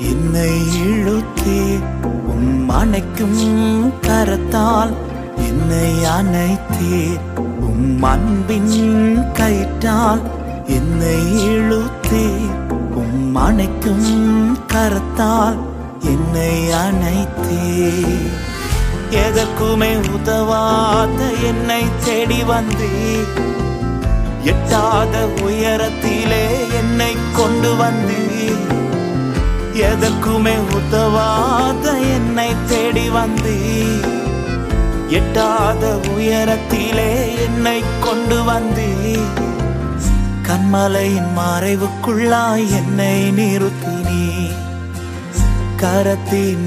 என்னை இழுத்தே உன் மனைக்கும் கரத்தால் என்னை அனைத்தே உன் அன்பின் கயிற்றால் என்னை இழுத்தே உன் மனைக்கும் கரத்தால் என்னை அனைத்தே எதற்குமே உதவாத என்னை தேடி வந்து எட்டாத உயரத்திலே என்னை கொண்டு வந்தேன் مروک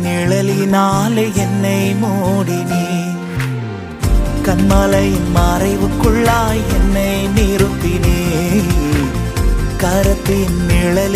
نڑل موڑنی کنمین مروک نوپنی کرتی نڑل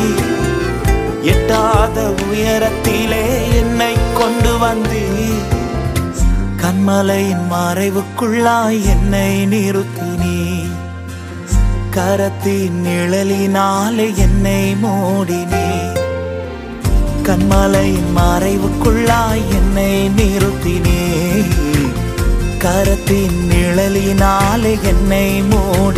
کموک نرتی نڑل موڑ کنمین مروک نرتی نڑل موڑ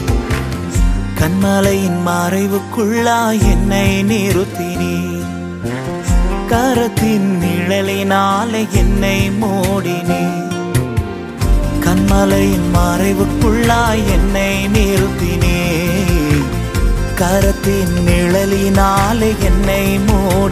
کن مروک نڑل موڑی کمل نرتی نڑل موڑ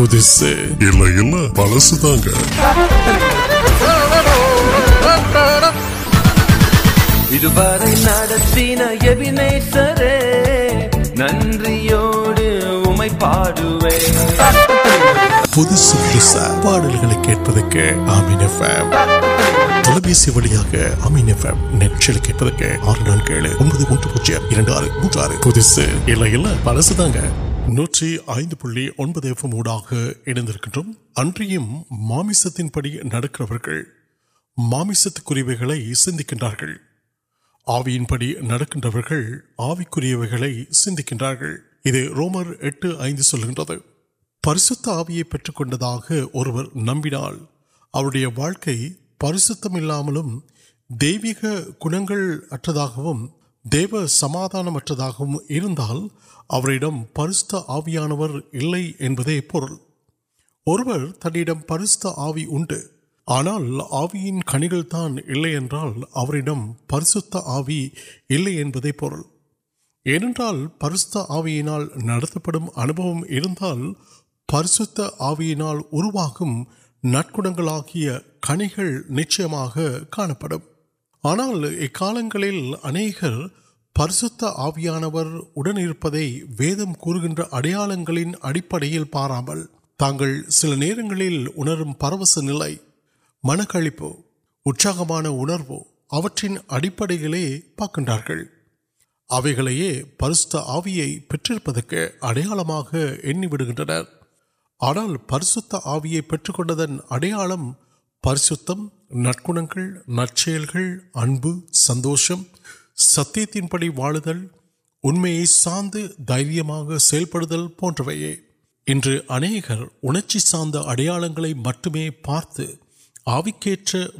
புதுசு இல்ல இல்ல பழசு தாங்க இதுவரை நடத்தின எவினை சரே நன்றியோடு உமை பாடுவே புதுசு புதுசா பாடல்களை கேட்பதற்கு ஆமின தொலைபேசி வழியாக அமீன் எஃப் நெட்ஸில் கேட்பதற்கு ஆறு நான்கு ஏழு ஒன்பது மூன்று பூஜ்ஜியம் இரண்டு ஆறு மூன்று ஆறு புதுசு இல்லை இல்லை பழசு தாங்க நூற்றி ஐந்து புள்ளி ஒன்பது எஃப்எம் ஊடாக இணைந்திருக்கின்றோம் அன்றியும் மாமிசத்தின்படி நடக்கிறவர்கள் மாமிசத்துக்குரியவைகளை சிந்திக்கின்றார்கள் ஆவியின்படி நடக்கின்றவர்கள் ஆவிக்குரியவைகளை சிந்திக்கின்றார்கள் இது ரோமர் எட்டு ஐந்து சொல்கின்றது பரிசுத்த ஆவியை பெற்றுக்கொண்டதாக ஒருவர் நம்பினால் அவருடைய வாழ்க்கை பரிசுத்தம் இல்லாமலும் தெய்வீக குணங்கள் அற்றதாகவும் தேவ சமாதானமற்றதாகவும் இருந்தால் ஆனால் اکالگل اہر پریشت آویانور ویدم اڑیال پارام تاگ سل نر پروس نل من کلپ اڑپے پاک پریشت آوی پہ اڑیال آنا پریشت آوی پہ اڑیال پریشتم نچ اُس سندوشم ستھر دور پہ اچھی سارا اڑیال مٹم پارت آر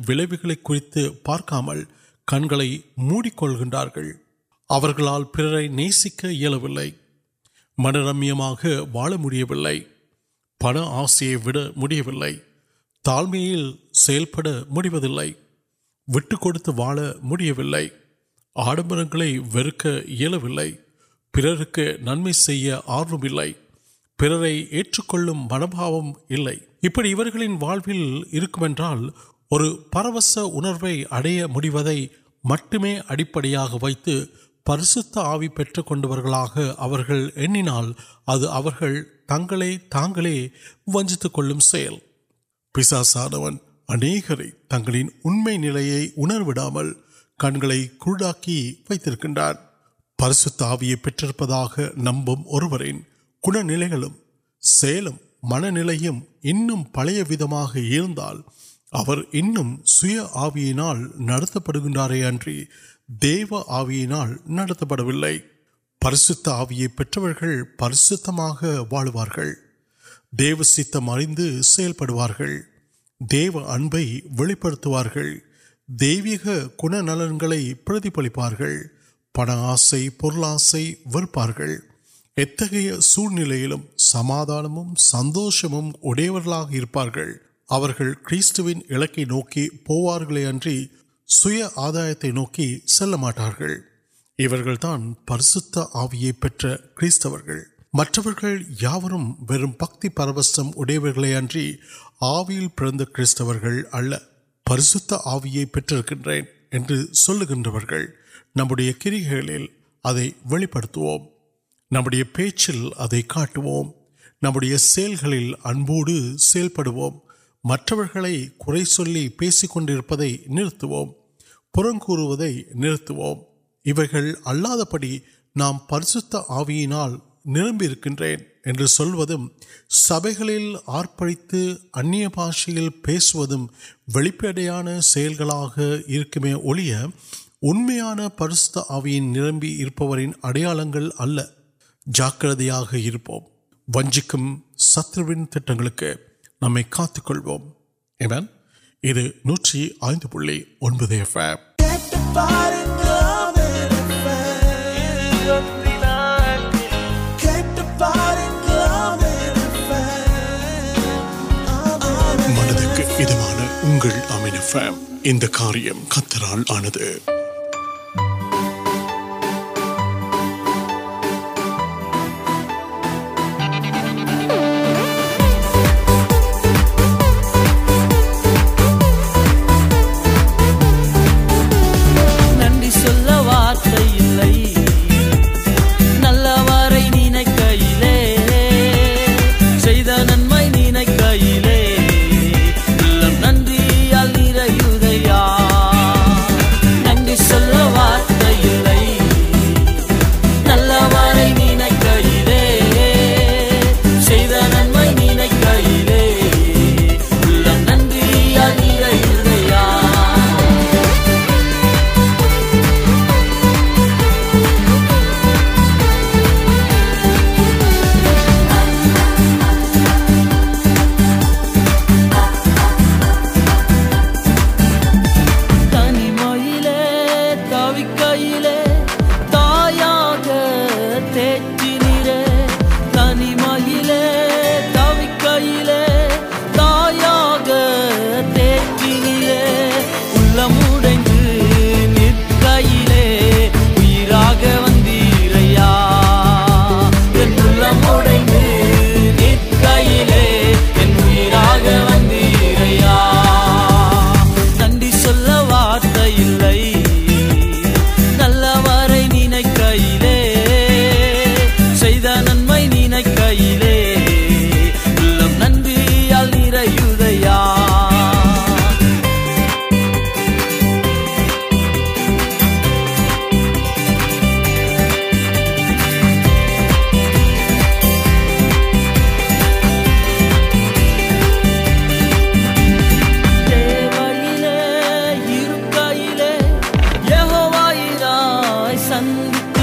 وغیرہ پارکام کنگ موڈکل پیسے من رمیہ واڑ مل پڑ آس مل تھی செயல்பட முடிவதில்லை விட்டு கொடுத்து வாழ முடியவில்லை ஆடம்பரங்களை வெறுக்க இயலவில்லை பிறருக்கு நன்மை செய்ய ஆர்வமில்லை பிறரை ஏற்றுக்கொள்ளும் மனபாவம் இல்லை இப்படி இவர்களின் வாழ்வில் இருக்குமென்றால் ஒரு பரவச உணர்வை அடைய முடிவதை மட்டுமே அடிப்படையாக வைத்து பரிசுத்த ஆவி பெற்று கொண்டவர்களாக அவர்கள் எண்ணினால் அது அவர்கள் தங்களை தாங்களே வஞ்சித்துக் கொள்ளும் செயல் பிசாசானவன் அநேகரை தங்களின் உண்மை நிலையை உணர்விடாமல் கண்களை குருடாக்கி வைத்திருக்கின்றான் பரிசுத்த ஆவியை பெற்றிருப்பதாக நம்பும் ஒருவரின் குணநிலைகளும் செயலும் மனநிலையும் இன்னும் பழைய விதமாக இருந்தால் அவர் இன்னும் சுய ஆவியினால் நடத்தப்படுகின்றாரே அன்றி தேவ ஆவியினால் நடத்தப்படவில்லை பரிசுத்த ஆவியை பெற்றவர்கள் பரிசுத்தமாக வாழுவார்கள் தேவ சித்தம் அறிந்து செயல்படுவார்கள் தேவ அன்பை வெளிப்படுத்துவார்கள் தெய்வீக குணநலன்களை பிரதிபலிப்பார்கள் பண ஆசை பொருளாசை வெறுப்பார்கள் எத்தகைய சூழ்நிலையிலும் சமாதானமும் சந்தோஷமும் உடையவர்களாக இருப்பார்கள் அவர்கள் கிறிஸ்துவின் இலக்கை நோக்கி போவார்களே அன்றி சுய ஆதாயத்தை நோக்கி செல்ல மாட்டார்கள் இவர்கள்தான் பரிசுத்த ஆவியை பெற்ற கிறிஸ்தவர்கள் மற்றவர்கள் யாவரும் வெறும் பக்தி பரவசம் உடையவர்களே அன்றி ஆவியில் பிறந்த கிறிஸ்தவர்கள் انگل فاریم کترال آنا Thank.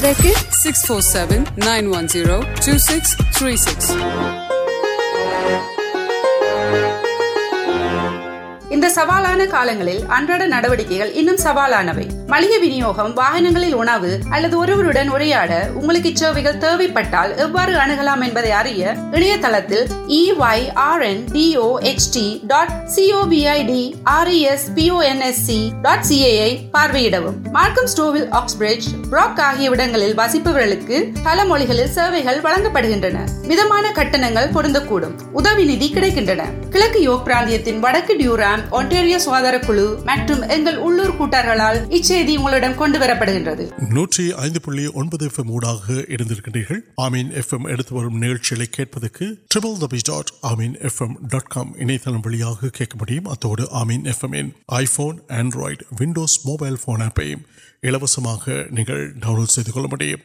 صبح کے six four seven nine one zero two six three six இந்த சவாலான காலங்களில் அன்றாட நடவடிக்கைகள் இன்னும் சவாலானவை. ملک واپس وسیپ مٹن செய்தி உங்களிடம் கொண்டு வரப்படுகின்றது நூற்றி ஐந்து புள்ளி ஒன்பது எஃப் எம் ஊடாக இருந்திருக்கின்றீர்கள் ஆமீன் எஃப் எம் எடுத்து வரும் நிகழ்ச்சிகளை கேட்பதற்கு triple double dot Ameen F M dot com இணையதளம் வழியாக கேட்க முடியும் அத்தோடு ஆமீன் எஃப் எம் இன் iPhone Android Windows mobile phone ஆப்பையும் இலவசமாக நீங்கள் டவுன்லோட் செய்து கொள்ள முடியும்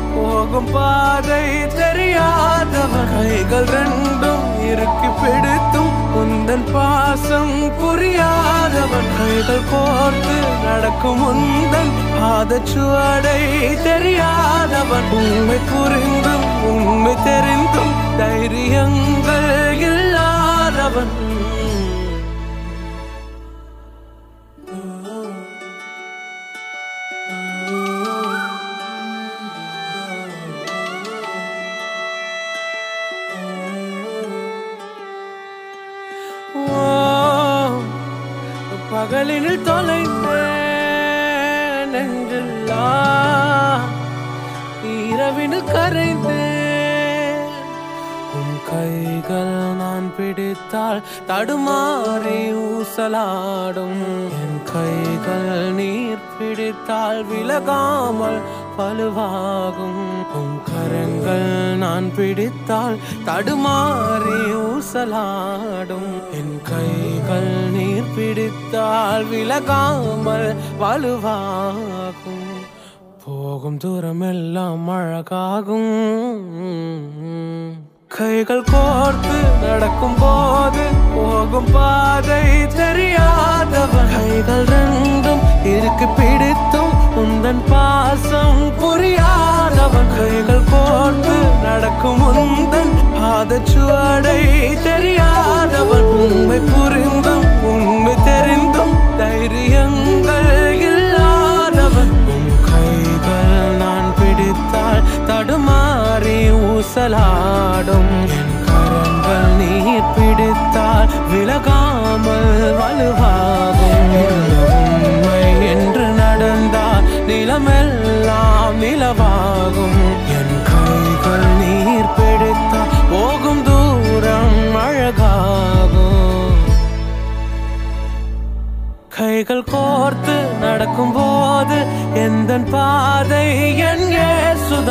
پڑک پڑت پاسمیاں پہ چوڑے امریک تڑس نال وا کر تڑوار یوسل پیت ولگام ولو دور گ پہیا پیڑن پورت پا چوڑے ان دیا پلوا پوگ دور گیل کو پہ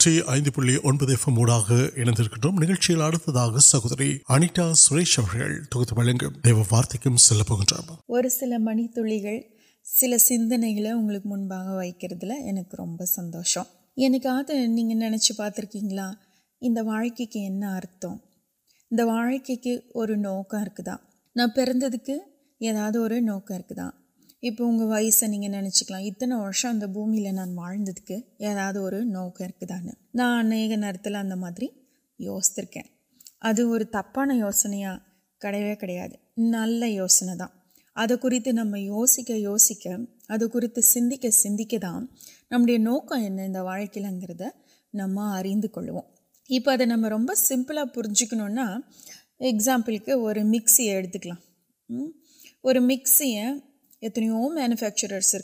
سہدری سکوشم نہ پھر اپ و نہیںکل ناد نوکے نا میری یوستر کے تبان یوزن کڑیاں نل یوسنے دات نمک یوسک ادت سا نمٹیا نوکلک نام اریندکلو نمبر سمپل پریجکا ایکسامپل اور مکس مکس اتنا مچرس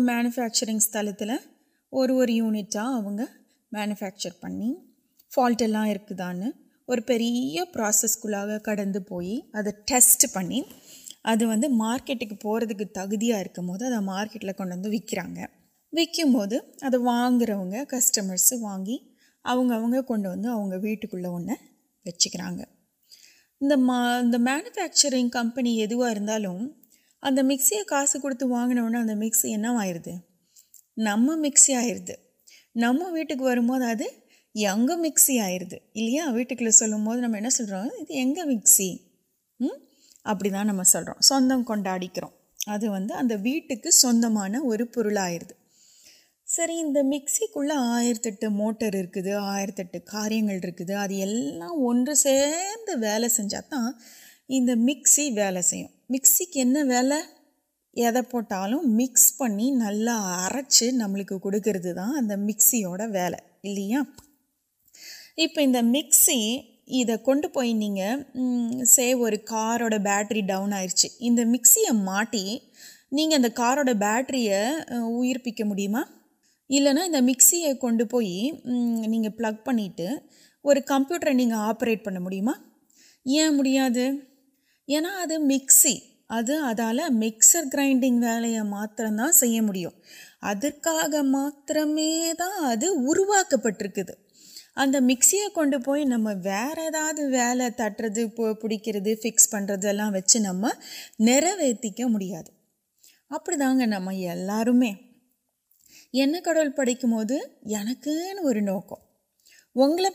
مینوفیکچری استل یونیٹ مچر پہ فالٹل اور پہ پاسس کو کڑپی ادسٹ پڑے وارک تک مارکٹل کنوند وکرا وسٹمرس ویگ ویٹکل ون وچکر مینفیکچری کمپنی اب مکسیا کاسے کھڑے واگنو مکس نم مکس آئی نم ویٹک وا مکیا ویٹکل چل سا مکس ابھی تم سمند کنکمان اور پورل آئی انت موٹر ہوا سیل سجا مکس وے مکس کیے ادپال مکس پی نل ارچ نمک کو کھڑک رہا اگر مکس وے اتنا مکس کن پویں سی اور کاروڈ بٹری ڈون آئی مکس نہیں کاروڈ بٹری اورپک مڑا مکس کن پی پڑے اور کمپیوٹر نہیں آپ پہن مانیا اینا ادھر مکس ادو مکسر گرائی متر ادکا مترم دا ارواک پٹرک اگر مکسیا کن پو نمرا وے تٹر پہ پیٹکر فکس پڑھ رہا ویچ نمک ابھی تا نام یوارمے یعنی کٹو پڑھی نوک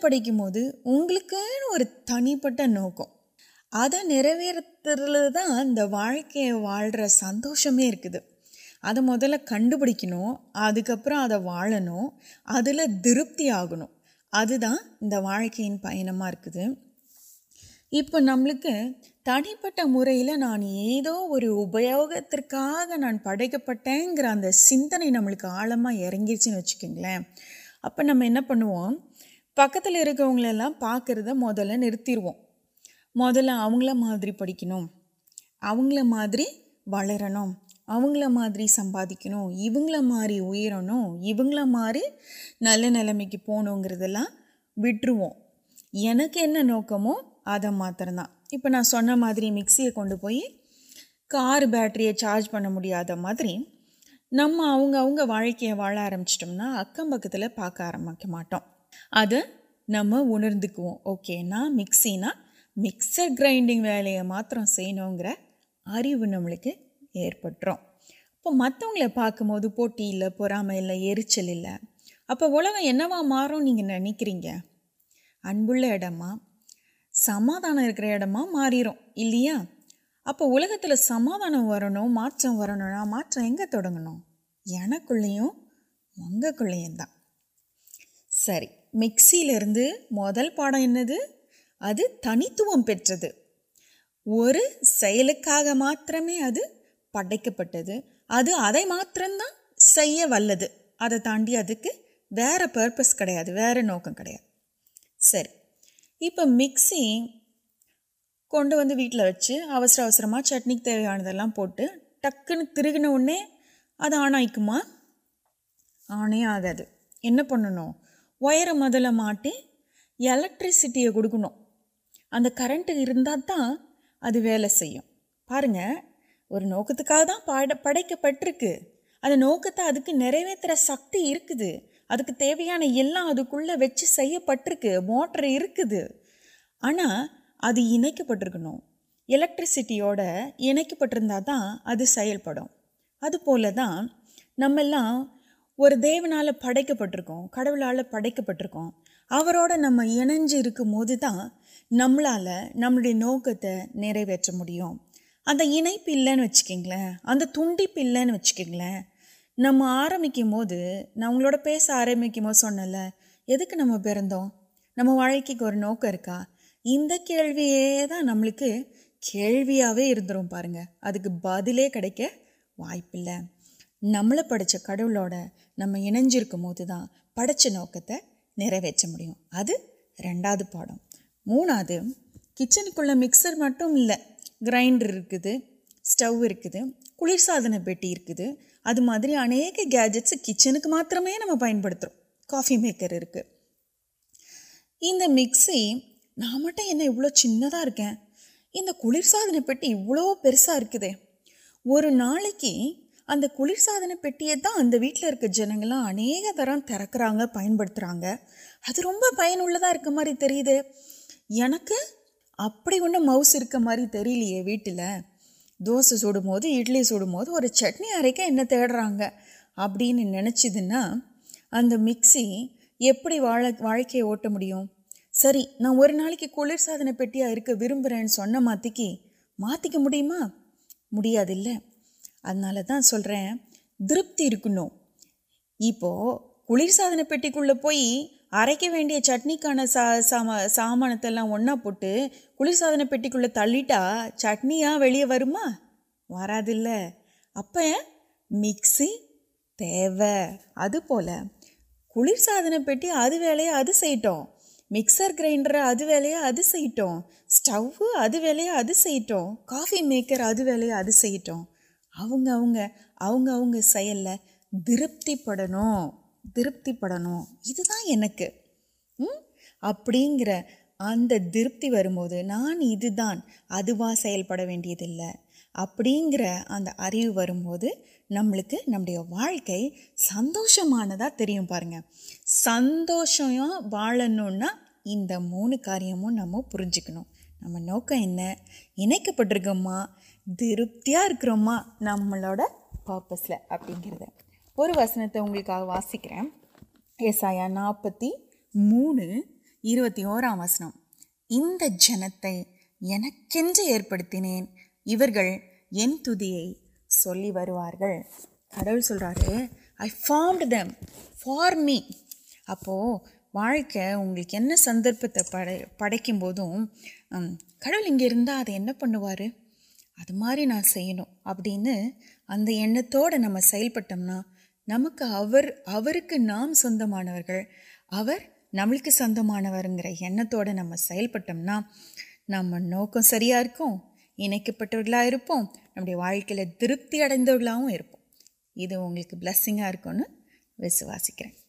پڑک تن نوک ارے داڑک ولر سندوشم اد مل کنپڑوں ادکوں درپتی آگوں ادا ان پیم نمک تنویر ابیوگ دا نک سم آڑ ونو پکلوں پاکر مدل نو مدل اوگ میری پڑک میری وغیرہ اوگ میری سمپک مارگ مار نل نل میں پوا وی نوکم ادھر دپ میری مکس کن پوی کار بٹری چارج پڑ میری نام آگے واقع واڑ آرمیچم اک پکل پارک آرمکمٹ ادب اعردک اوکے نہ مکس مکسر گرائی ویلوکر اریو نمک اتنے پارکم پوٹی پورا میںریچل اپو مارے نکلکری اب سمادانک ماریا اپت سمادان وچم ووگ اگ سر مکسلے مدمہ ابھی تنٹر اور سیلکا مترم ادھر پڑک پہ ادا سے ادی ادک ورپس کڑیادہ وے نوکم کڑیا مکسی کون وی ویٹل وچر اوسر چٹنی تا پہ ٹک ترکن ون آئی آن آگا اندر مٹی ایلکریسیٹی اگر کرنٹا ابھی وے پہ نوکتک پڑھ کے پٹر اگر نوکتا ادک نکتی ادکان یہاں اک کوٹرک موٹر ارکھی آنا ابھی ان کے پٹرک الکا دے پاس اور دیونا پڑھ کے پٹر کڑوال پڑھ کے پٹرو نمجیم نمال نوکتے ناپکے اب تھی وجکے نم آرمی نیس آرام کیم سنل نم پاکر نوکرکا کلو نکلوا پارن ادک بدل کال نمل پڑت کڑو نم انجر مواد پڑت نوکتے نروچ ادا رنڈا پاڑ موڑا کچھ مکسر مٹم گرینڈر اسٹوکی پٹی ادھر اینک گیجٹس کچھ نام پین پہ کافی میکر ایک مکس نام مٹ یہ چھکیں اندر انسا اور اگر سادن پٹیاں اگر ویٹل جنگل اناکت تر ترک پین پہ ادھر رین لا کر مارے ابھی انہیں موز مارلیا ویٹل دودھ سوڑ بوڈلی سو چٹنی اب نچھ دا اب مکس ایپ واقع اوٹ میری نا سادن پٹیا و سنکی متکما میڈیال ادالدا سرپتی ابر سادن پٹی پوی اریک چٹنکان سا سام سامان کے نہنیا ویم وغیرہ اپ مکس اے پولی سادی ادھر ادو مکسر گرینڈر ادھر ادھر سم ادیا ادا سم کا میکر ادویا ادو اوگ درپتی پڑھوں درپتی پڑھوں ادا کے ودا سیل پڑی ابھی ارو و نمل کو نمٹ واقع سندوشان ترین پہنگ سندوشن واڑ کاریہم نام پرینچک نم نوک پٹرک درپت نمپسل ابھی اور وسنتے ہوسکرس ناپتی منوریو وسنگ ان جن کے ایپن سولی وے فارمڈ ابک سندر پڑ پڑھ کے بولوں کڑل پڑوار اب مارے اگر نمپٹمن نمک نام سند آپ نمل کے سند آر اہت نمٹا نمک سیام ان کے پاپ نئے واقعی ترپتی ادوک پلس وسواسکر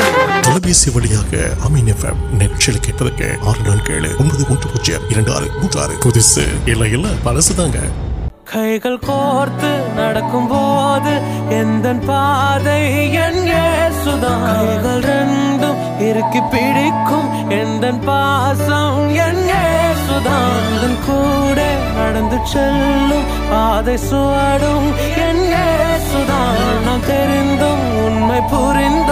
தொலைபேசி வழியாக அமீன் எஃப்எம் நெற்றில் கேட்டதுக்கு ஆறு நாள் கேளு ஒன்பது மூன்று பூஜ்ஜியம் இரண்டு ஆறு மூன்று ஆறு புதுசு இல்ல இல்ல பழசு தாங்க கைகள் கோர்த்து நடக்கும் போது எந்த பாதை என் கைகள் ரெண்டும் இறுக்கி பிடிக்கும் எந்த பாசம் என் چل پہ سوڑ پریند